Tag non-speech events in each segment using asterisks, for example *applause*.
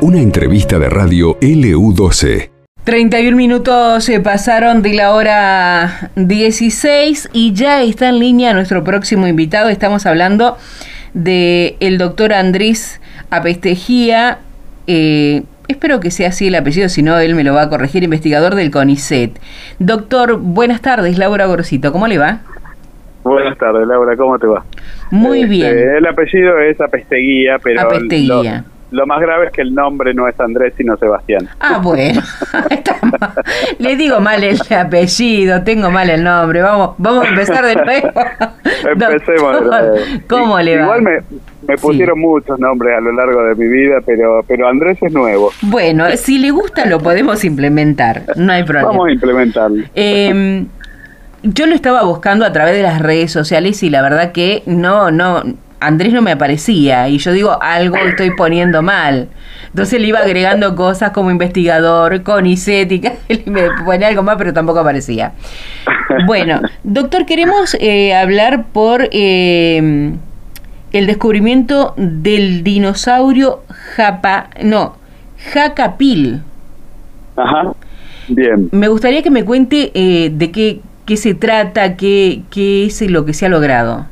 Una entrevista de radio LU12. 31 minutos se pasaron de la hora 16 y ya está en línea nuestro próximo invitado. Estamos hablando de doctor Andrés Apestejía. Eh, espero que sea así el apellido, si no él me lo va a corregir, investigador del CONICET. Doctor, buenas tardes, Laura Gorosito, ¿cómo le va? Buenas tardes, Laura, ¿cómo te va? Muy Este, bien. El apellido es Apesteguía, pero Apesteguía. Lo, lo más grave es que el nombre no es Andrés, sino Sebastián. Ah, bueno. *laughs* Le digo mal el apellido, tengo mal el nombre. Vamos, vamos a empezar de nuevo. *laughs* Empecemos. de Doctor, nuevo. ¿Cómo le va? Igual me, me pusieron muchos nombres a lo largo de mi vida, pero, pero Andrés es nuevo. Bueno, si le gusta lo podemos implementar, no hay problema. Vamos a implementarlo. Eh, yo lo estaba buscando a través de las redes sociales y la verdad que no, no, Andrés no me aparecía y yo digo, algo estoy poniendo mal. Entonces le iba agregando cosas como investigador, con ICETICA, *laughs* y me ponía algo más, pero tampoco aparecía. Bueno, doctor, queremos eh, hablar por eh, el descubrimiento del dinosaurio Japa, no, Jacapil. Ajá. Bien. Me gustaría que me cuente eh, de qué, qué se trata, qué, qué es lo que se ha logrado.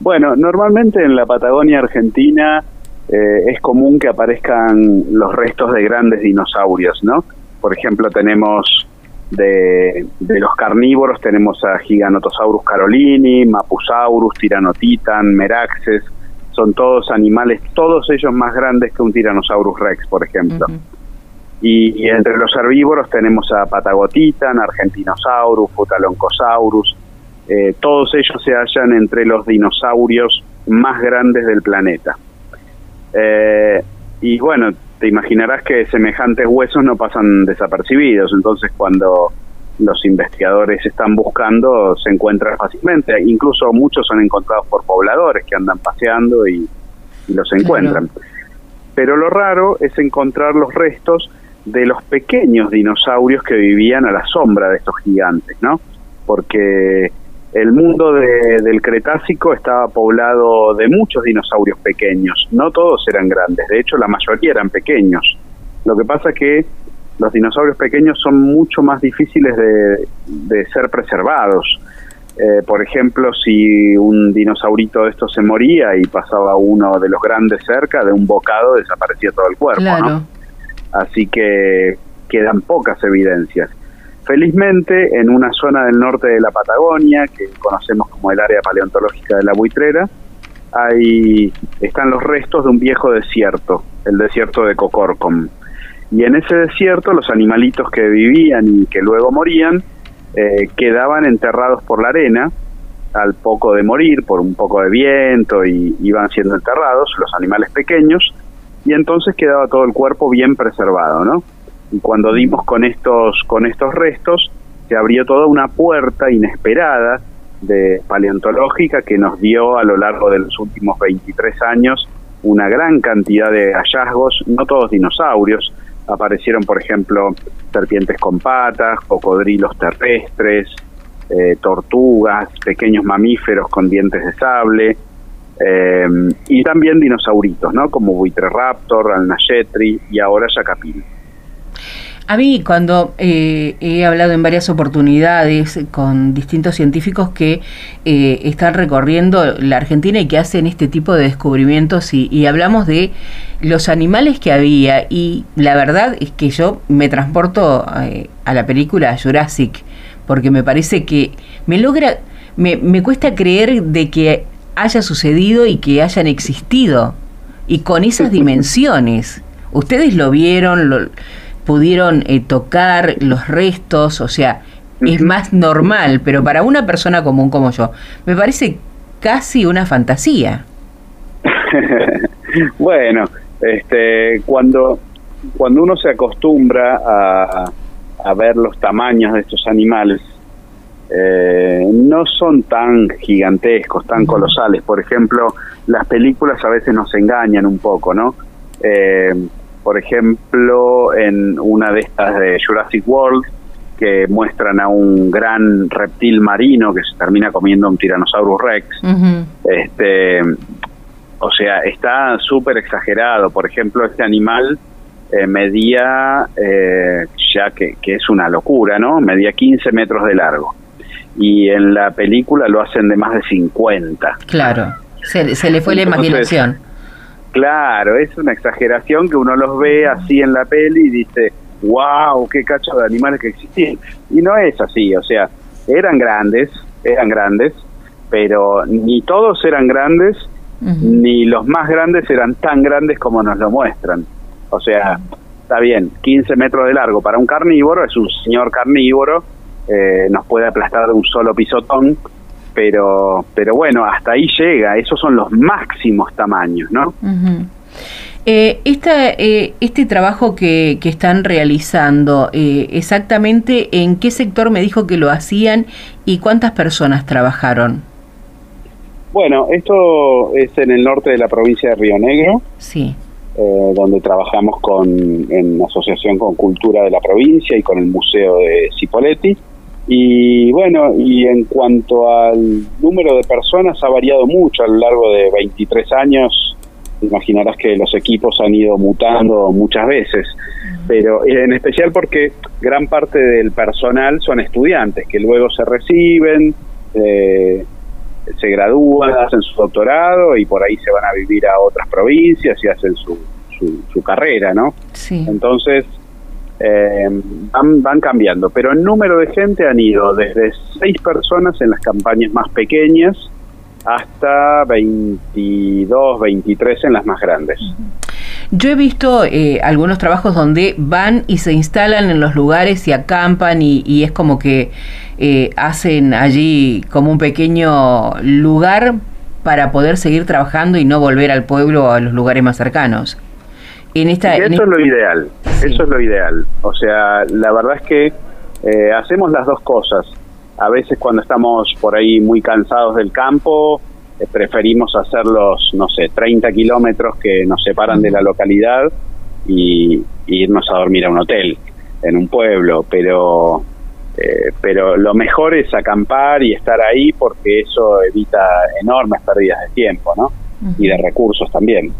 Bueno, normalmente en la Patagonia Argentina eh, es común que aparezcan los restos de grandes dinosaurios, ¿no? Por ejemplo, tenemos de, de los carnívoros, tenemos a Giganotosaurus carolini, Mapusaurus, Tiranotitan, Meraxes, son todos animales, todos ellos más grandes que un Tyrannosaurus rex, por ejemplo. Y, y entre los herbívoros tenemos a Patagotitan, Argentinosaurus, Futaloncosaurus. Eh, todos ellos se hallan entre los dinosaurios más grandes del planeta. Eh, y bueno, te imaginarás que semejantes huesos no pasan desapercibidos, entonces cuando los investigadores están buscando se encuentran fácilmente, incluso muchos son encontrados por pobladores que andan paseando y, y los encuentran. Pero lo raro es encontrar los restos de los pequeños dinosaurios que vivían a la sombra de estos gigantes, ¿no? Porque el mundo de- del Cretácico estaba poblado de muchos dinosaurios pequeños, no todos eran grandes, de hecho la mayoría eran pequeños. Lo que pasa que los dinosaurios pequeños son mucho más difíciles de, ser preservados. Eh, por ejemplo, si un dinosaurito de estos se moría y pasaba uno de los grandes cerca, de un bocado desaparecía todo el cuerpo, ¿no? Así que quedan pocas evidencias. Felizmente, en una zona del norte de la Patagonia, que conocemos como el área paleontológica de la Buitrera, hay, están los restos de un viejo desierto, el desierto de Cocorcom. Y en ese desierto los animalitos que vivían y que luego morían eh, quedaban enterrados por la arena al poco de morir, por un poco de viento, y iban siendo enterrados los animales pequeños, y entonces quedaba todo el cuerpo bien preservado, ¿no? Y cuando dimos con estos, con estos restos, se abrió toda una puerta inesperada de paleontológica que nos dio a lo largo de los últimos 23 años una gran cantidad de hallazgos, no todos dinosaurios, aparecieron por ejemplo serpientes con patas, cocodrilos terrestres, eh, tortugas, pequeños mamíferos con dientes de sable, eh, y también dinosauritos, ¿no? Como Buitreraptor, Alnayetri y ahora Yacapil. A mí cuando eh, he hablado en varias oportunidades con distintos científicos que eh, están recorriendo la Argentina y que hacen este tipo de descubrimientos y, y hablamos de los animales que había y la verdad es que yo me transporto eh, a la película Jurassic porque me parece que me logra, me, me cuesta creer de que haya sucedido y que hayan existido y con esas dimensiones. Ustedes lo vieron, lo, pudieron eh, tocar los restos, o sea, es más normal, pero para una persona común como yo, me parece casi una fantasía. *laughs* bueno, este, cuando, cuando uno se acostumbra a, a ver los tamaños de estos animales, eh, no son tan gigantescos, tan colosales. Por ejemplo, las películas a veces nos engañan un poco, ¿no? Eh, por ejemplo, en una de estas de Jurassic World, que muestran a un gran reptil marino que se termina comiendo un Tyrannosaurus Rex, este o sea, está súper exagerado. Por ejemplo, este animal eh, medía, eh, ya que, que, es una locura, ¿no? Medía 15 metros de largo. Y en la película lo hacen de más de 50. Claro, se, se le fue la imaginación. Claro, es una exageración que uno los ve así en la peli y dice, wow, qué cacho de animales que existían. Y no es así, o sea, eran grandes, eran grandes, pero ni todos eran grandes, ni los más grandes eran tan grandes como nos lo muestran. O sea, está bien, 15 metros de largo para un carnívoro, es un señor carnívoro, eh, nos puede aplastar de un solo pisotón, pero, pero bueno, hasta ahí llega, esos son los máximos tamaños, ¿no? Eh, eh, este trabajo que, que están realizando, eh, exactamente en qué sector me dijo que lo hacían y cuántas personas trabajaron. Bueno, esto es en el norte de la provincia de Río Negro. Sí. Eh, donde trabajamos con, en asociación con Cultura de la provincia y con el Museo de Cipoletti. Y bueno, y en cuanto al número de personas ha variado mucho a lo largo de 23 años. Imaginarás que los equipos han ido mutando muchas veces, pero en especial porque gran parte del personal son estudiantes que luego se reciben, eh, se gradúan, hacen su doctorado y por ahí se van a vivir a otras provincias y hacen su, su, carrera, ¿no? Sí. Entonces, eh, van, van cambiando, pero el número de gente han ido desde seis personas en las campañas más pequeñas hasta 22, 23 en las más grandes. Yo he visto eh, algunos trabajos donde van y se instalan en los lugares y acampan y, es como que eh, hacen allí como un pequeño lugar para poder seguir trabajando y no volver al pueblo a los lugares más cercanos. En esta, eso es lo ideal, eso es lo ideal. O sea, la verdad es que eh, hacemos las dos cosas. A veces cuando estamos por ahí muy cansados del campo, eh, preferimos hacer los, no sé, 30 kilómetros que nos separan de la localidad y, irnos a dormir a un hotel en un pueblo, pero eh, pero lo mejor es acampar y estar ahí porque eso evita enormes pérdidas de tiempo, ¿no? Y de recursos también.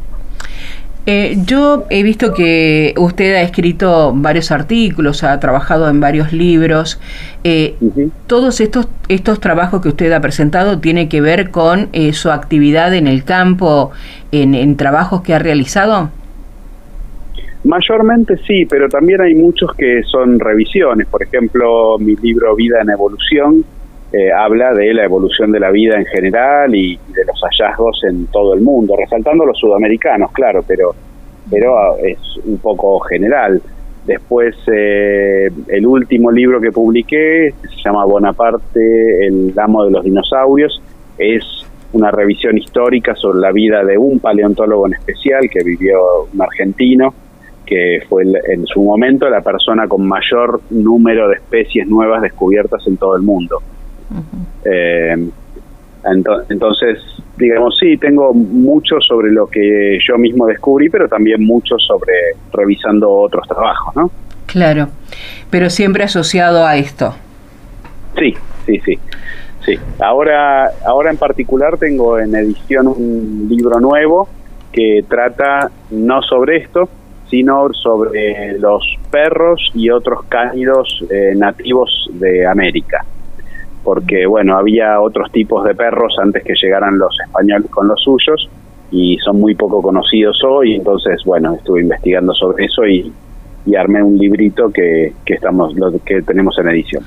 Eh, yo he visto que usted ha escrito varios artículos, ha trabajado en varios libros. Eh, ¿Todos estos, estos trabajos que usted ha presentado tienen que ver con eh, su actividad en el campo, en, trabajos que ha realizado? Mayormente sí, pero también hay muchos que son revisiones. Por ejemplo, mi libro Vida en Evolución habla de la evolución de la vida en general y, de los hallazgos en todo el mundo, resaltando los sudamericanos, claro, pero pero ah, es un poco general. Después, eh, el último libro que publiqué se llama Bonaparte, el amo de los dinosaurios. Es una revisión histórica sobre la vida de un paleontólogo en especial que vivió un argentino, que fue en su momento la persona con mayor número de especies nuevas descubiertas en todo el mundo. Eh, entonces, digamos, sí, tengo mucho sobre lo que yo mismo descubrí, pero también mucho sobre revisando otros trabajos, ¿no? Claro, pero siempre asociado a esto. Sí, sí, sí. Sí, ahora, ahora en particular tengo en edición un libro nuevo que trata no sobre esto, sino sobre los perros y otros cánidos eh, nativos de América porque bueno, había otros tipos de perros antes que llegaran los españoles con los suyos y son muy poco conocidos hoy, entonces bueno, estuve investigando sobre eso y, armé un librito que, que estamos lo que tenemos en edición.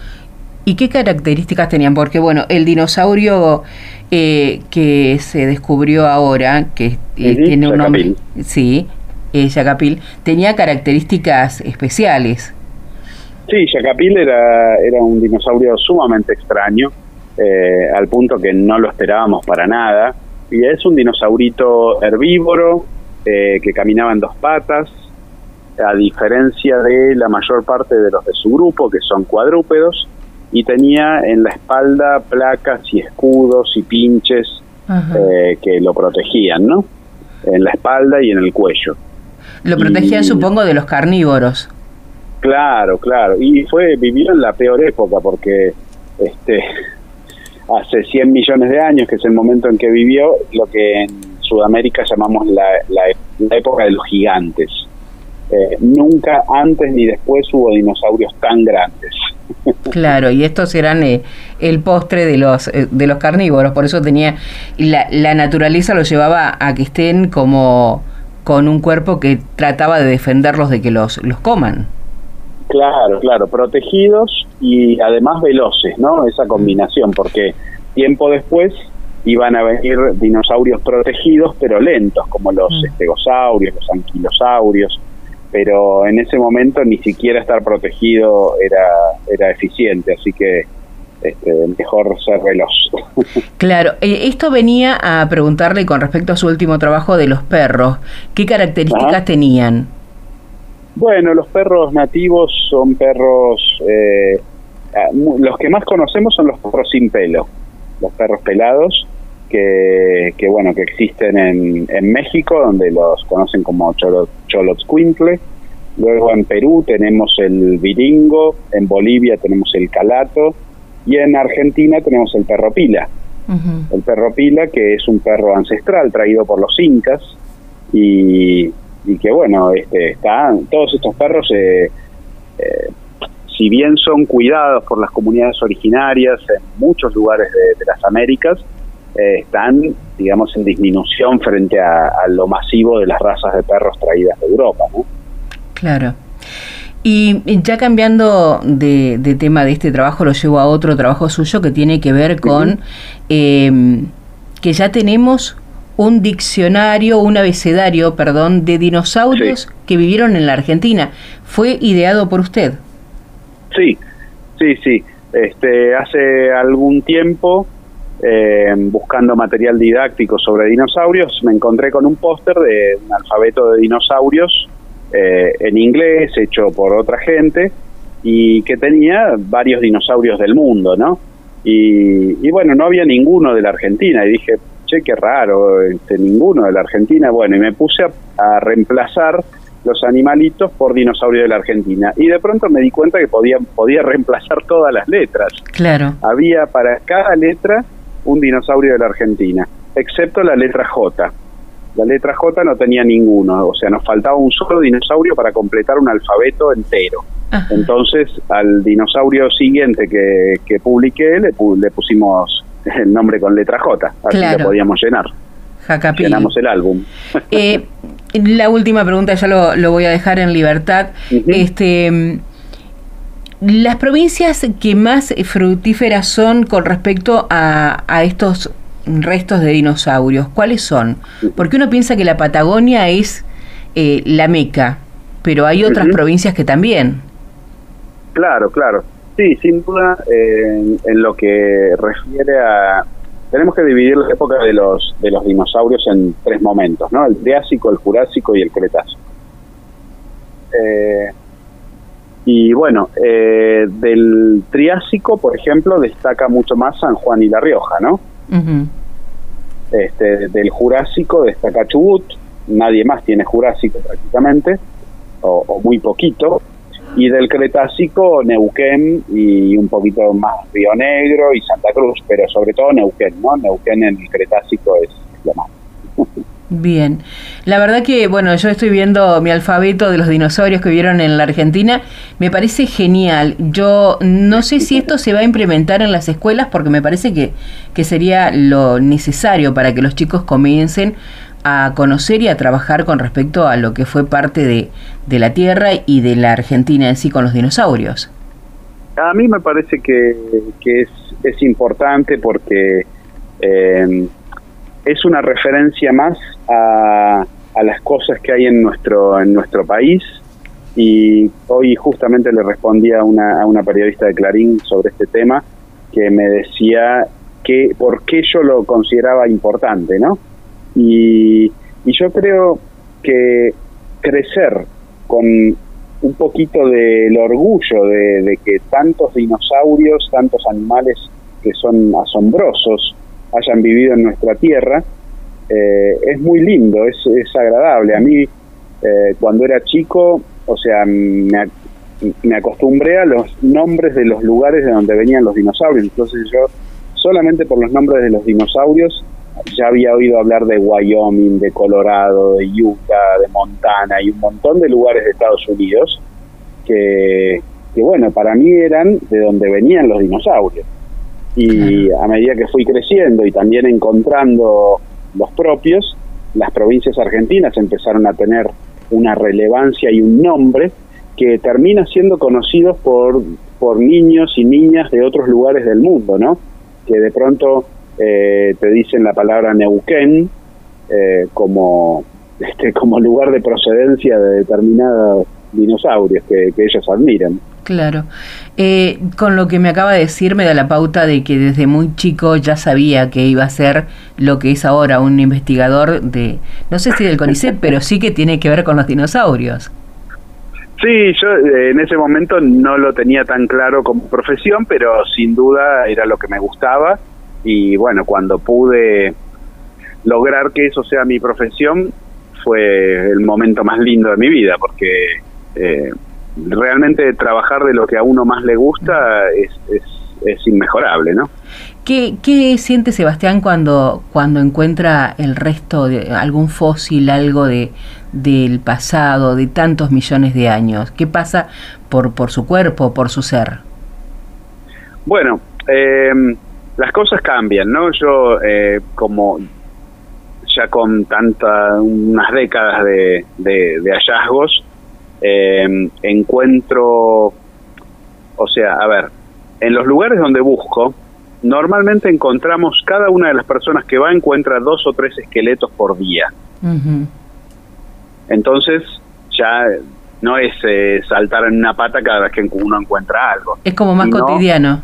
¿Y qué características tenían? Porque bueno, el dinosaurio eh, que se descubrió ahora, que eh, tiene un nombre, sí, eh, Yacapil, tenía características especiales. Sí, Yacapil era, era un dinosaurio sumamente extraño, eh, al punto que no lo esperábamos para nada. Y es un dinosaurito herbívoro eh, que caminaba en dos patas, a diferencia de la mayor parte de los de su grupo, que son cuadrúpedos, y tenía en la espalda placas y escudos y pinches eh, que lo protegían, ¿no? En la espalda y en el cuello. Lo protegían, supongo, de los carnívoros. Claro, claro. Y fue, vivió en la peor época porque este *laughs* hace 100 millones de años, que es el momento en que vivió, lo que en Sudamérica llamamos la, la, época de los gigantes. Eh, nunca antes ni después hubo dinosaurios tan grandes. *laughs* Claro, y estos eran eh, el postre de los eh, de los carnívoros, por eso tenía la, la naturaleza los llevaba a que estén como con un cuerpo que trataba de defenderlos de que los, los coman. Claro, claro, protegidos y además veloces, ¿no? Esa combinación, porque tiempo después iban a venir dinosaurios protegidos pero lentos, como los mm. estegosaurios, los anquilosaurios, pero en ese momento ni siquiera estar protegido era, era eficiente, así que este, mejor ser veloz. *laughs* Claro, eh, esto venía a preguntarle con respecto a su último trabajo de los perros, ¿qué características tenían? Bueno, los perros nativos son perros, eh, ah, los que más conocemos son los perros sin pelo, los perros pelados, que, que bueno, que existen en, en, México, donde los conocen como cholo, cholotzcuintle, luego en Perú tenemos el viringo, en Bolivia tenemos el calato, y en Argentina tenemos el perro pila. El perro pila, que es un perro ancestral traído por los incas, y y que bueno, este, están todos estos perros, eh, eh, si bien son cuidados por las comunidades originarias en muchos lugares de, las Américas, eh, están, digamos, en disminución frente a, lo masivo de las razas de perros traídas de Europa. ¿no? Claro. Y ya cambiando de, tema de este trabajo, lo llevo a otro trabajo suyo que tiene que ver con que ya tenemos un diccionario, un abecedario, perdón, de dinosaurios que vivieron en la Argentina. ¿Fue ideado por usted? Sí, sí, sí. Este, hace algún tiempo, eh, buscando material didáctico sobre dinosaurios, me encontré con un póster de un alfabeto de dinosaurios eh, en inglés, hecho por otra gente, y que tenía varios dinosaurios del mundo, ¿no? Y, y bueno, no había ninguno de la Argentina, y dije, che, qué raro, este, ninguno de la Argentina. Bueno, y me puse a, reemplazar los animalitos por dinosaurios de la Argentina. Y de pronto me di cuenta que podía, podía reemplazar todas las letras. Claro. Había para cada letra un dinosaurio de la Argentina, excepto la letra J. La letra J no tenía ninguno, o sea, nos faltaba un solo dinosaurio para completar un alfabeto entero. Entonces, al dinosaurio siguiente que, que publiqué le, le pusimos el nombre con letra J, así lo podíamos llenar. Llenamos el álbum. *laughs* Eh, la última pregunta ya lo, voy a dejar en libertad. Este las provincias que más fructíferas son con respecto a, a, estos restos de dinosaurios, ¿cuáles son? Porque uno piensa que la Patagonia es eh, la meca, pero hay otras provincias que también. Claro, claro. Sí, sin duda, en, lo que refiere a... Tenemos que dividir la época de los, de los dinosaurios en tres momentos, ¿no? El Triásico, el Jurásico y el Cretácico. Eh, y bueno, eh, del Triásico, por ejemplo, destaca mucho más San Juan y La Rioja, ¿no? este, del Jurásico destaca Chubut, nadie más tiene Jurásico prácticamente, o, o muy poquito y del Cretácico Neuquén y un poquito más Río Negro y Santa Cruz, pero sobre todo Neuquén, ¿no? Neuquén en el Cretácico es lo más. Bien, la verdad que, bueno, yo estoy viendo mi alfabeto de los dinosaurios que vieron en la Argentina, me parece genial. Yo no sé si esto se va a implementar en las escuelas porque me parece que, que sería lo necesario para que los chicos comiencen a conocer y a trabajar con respecto a lo que fue parte de, de la Tierra y de la Argentina en sí con los dinosaurios? A mí me parece que, es, importante porque eh, es una referencia más a, a, las cosas que hay en nuestro, en nuestro país y hoy justamente le respondí a una, a una periodista de Clarín sobre este tema que me decía que por qué yo lo consideraba importante, ¿no? Y, yo creo que crecer con un poquito del orgullo de, que tantos dinosaurios, tantos animales que son asombrosos hayan vivido en nuestra tierra, eh, es muy lindo, es, es agradable. A mí, eh, cuando era chico, o sea, me, me, acostumbré a los nombres de los lugares de donde venían los dinosaurios. Entonces yo, solamente por los nombres de los dinosaurios, ya había oído hablar de Wyoming, de Colorado, de Utah, de Montana y un montón de lugares de Estados Unidos que, que bueno, para mí eran de donde venían los dinosaurios. Y a medida que fui creciendo y también encontrando los propios, las provincias argentinas empezaron a tener una relevancia y un nombre que termina siendo conocidos por, por niños y niñas de otros lugares del mundo, ¿no? Que de pronto eh, te dicen la palabra Neuquén eh, como, *laughs* este, como lugar de procedencia de determinados dinosaurios que, que ellos admiran. Claro. Eh, con lo que me acaba de decir me da la pauta de que desde muy chico ya sabía que iba a ser lo que es ahora un investigador de, no sé si del CONICET, *laughs* pero sí que tiene que ver con los dinosaurios. Sí, yo eh, en ese momento no lo tenía tan claro como profesión, pero sin duda era lo que me gustaba y bueno, cuando pude lograr que eso sea mi profesión fue el momento más lindo de mi vida porque eh, realmente trabajar de lo que a uno más le gusta es, es, inmejorable, ¿no? ¿Qué, ¿Qué, siente Sebastián cuando, cuando encuentra el resto de algún fósil, algo de del pasado, de tantos millones de años? ¿Qué pasa por, por su cuerpo, por su ser? Bueno, eh, las cosas cambian, ¿no? Yo, eh, como ya con tantas, unas décadas de, de hallazgos, eh, encuentro, o sea, a ver, en los lugares donde busco, normalmente encontramos, cada una de las personas que va encuentra dos o tres esqueletos por día. Entonces, ya no es eh, saltar en una pata cada vez que uno encuentra algo. Es como más cotidiano.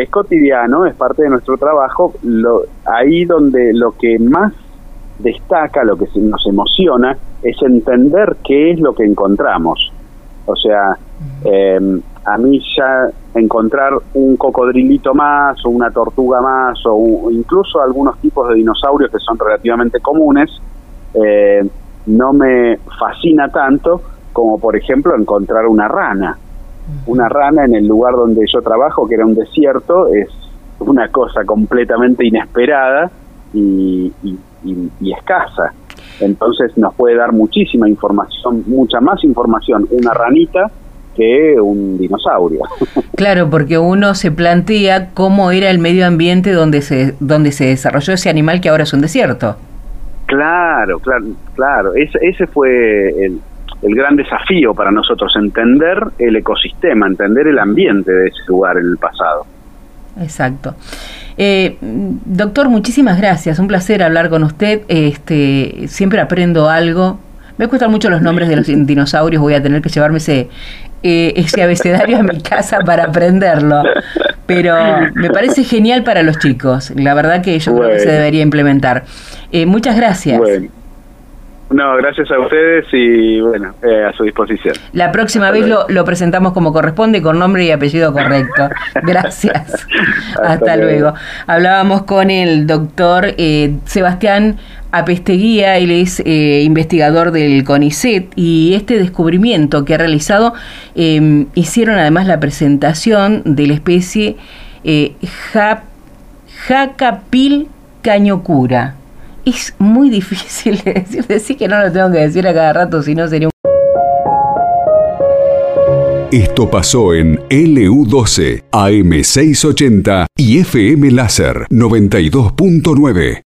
Es cotidiano, es parte de nuestro trabajo. Lo, ahí donde lo que más destaca, lo que nos emociona, es entender qué es lo que encontramos. O sea, em, a mí ya encontrar un cocodrilito más o una tortuga más o, incluso algunos tipos de dinosaurios que son relativamente comunes, eh, no me fascina tanto como por ejemplo encontrar una rana. Una rana en el lugar donde yo trabajo, que era un desierto, es una cosa completamente inesperada y, y, escasa. Entonces nos puede dar muchísima información, mucha más información una ranita que un dinosaurio. *laughs* Claro, porque uno se plantea cómo era el medio ambiente donde se, donde se desarrolló ese animal que ahora es un desierto. Claro, claro, claro. Ese, ese fue el, el gran desafío para nosotros, entender el ecosistema, entender el ambiente de ese lugar en el pasado. Exacto. Eh, doctor, muchísimas gracias. Un placer hablar con usted. Este, siempre aprendo algo. Me cuestan mucho los nombres de los *laughs* dinosaurios. Voy a tener que llevarme ese, eh, ese abecedario a mi casa para aprenderlo. Pero me parece genial para los chicos. La verdad que yo creo que se debería implementar. Eh, muchas gracias. No, gracias a ustedes y bueno, eh, a su disposición. La próxima vez lo, lo, presentamos como corresponde, con nombre y apellido correcto. *laughs* Gracias. Hasta, luego. Hablábamos con el doctor eh, Sebastián Apesteguía, él es eh, investigador del CONICET y este descubrimiento que ha realizado em, hicieron además la presentación de la especie Jacapil cañocura es muy difícil de decir, decir que no lo tengo que decir a cada rato, si no sería un... Esto pasó en LU12, AM680 y FM Láser 92.9.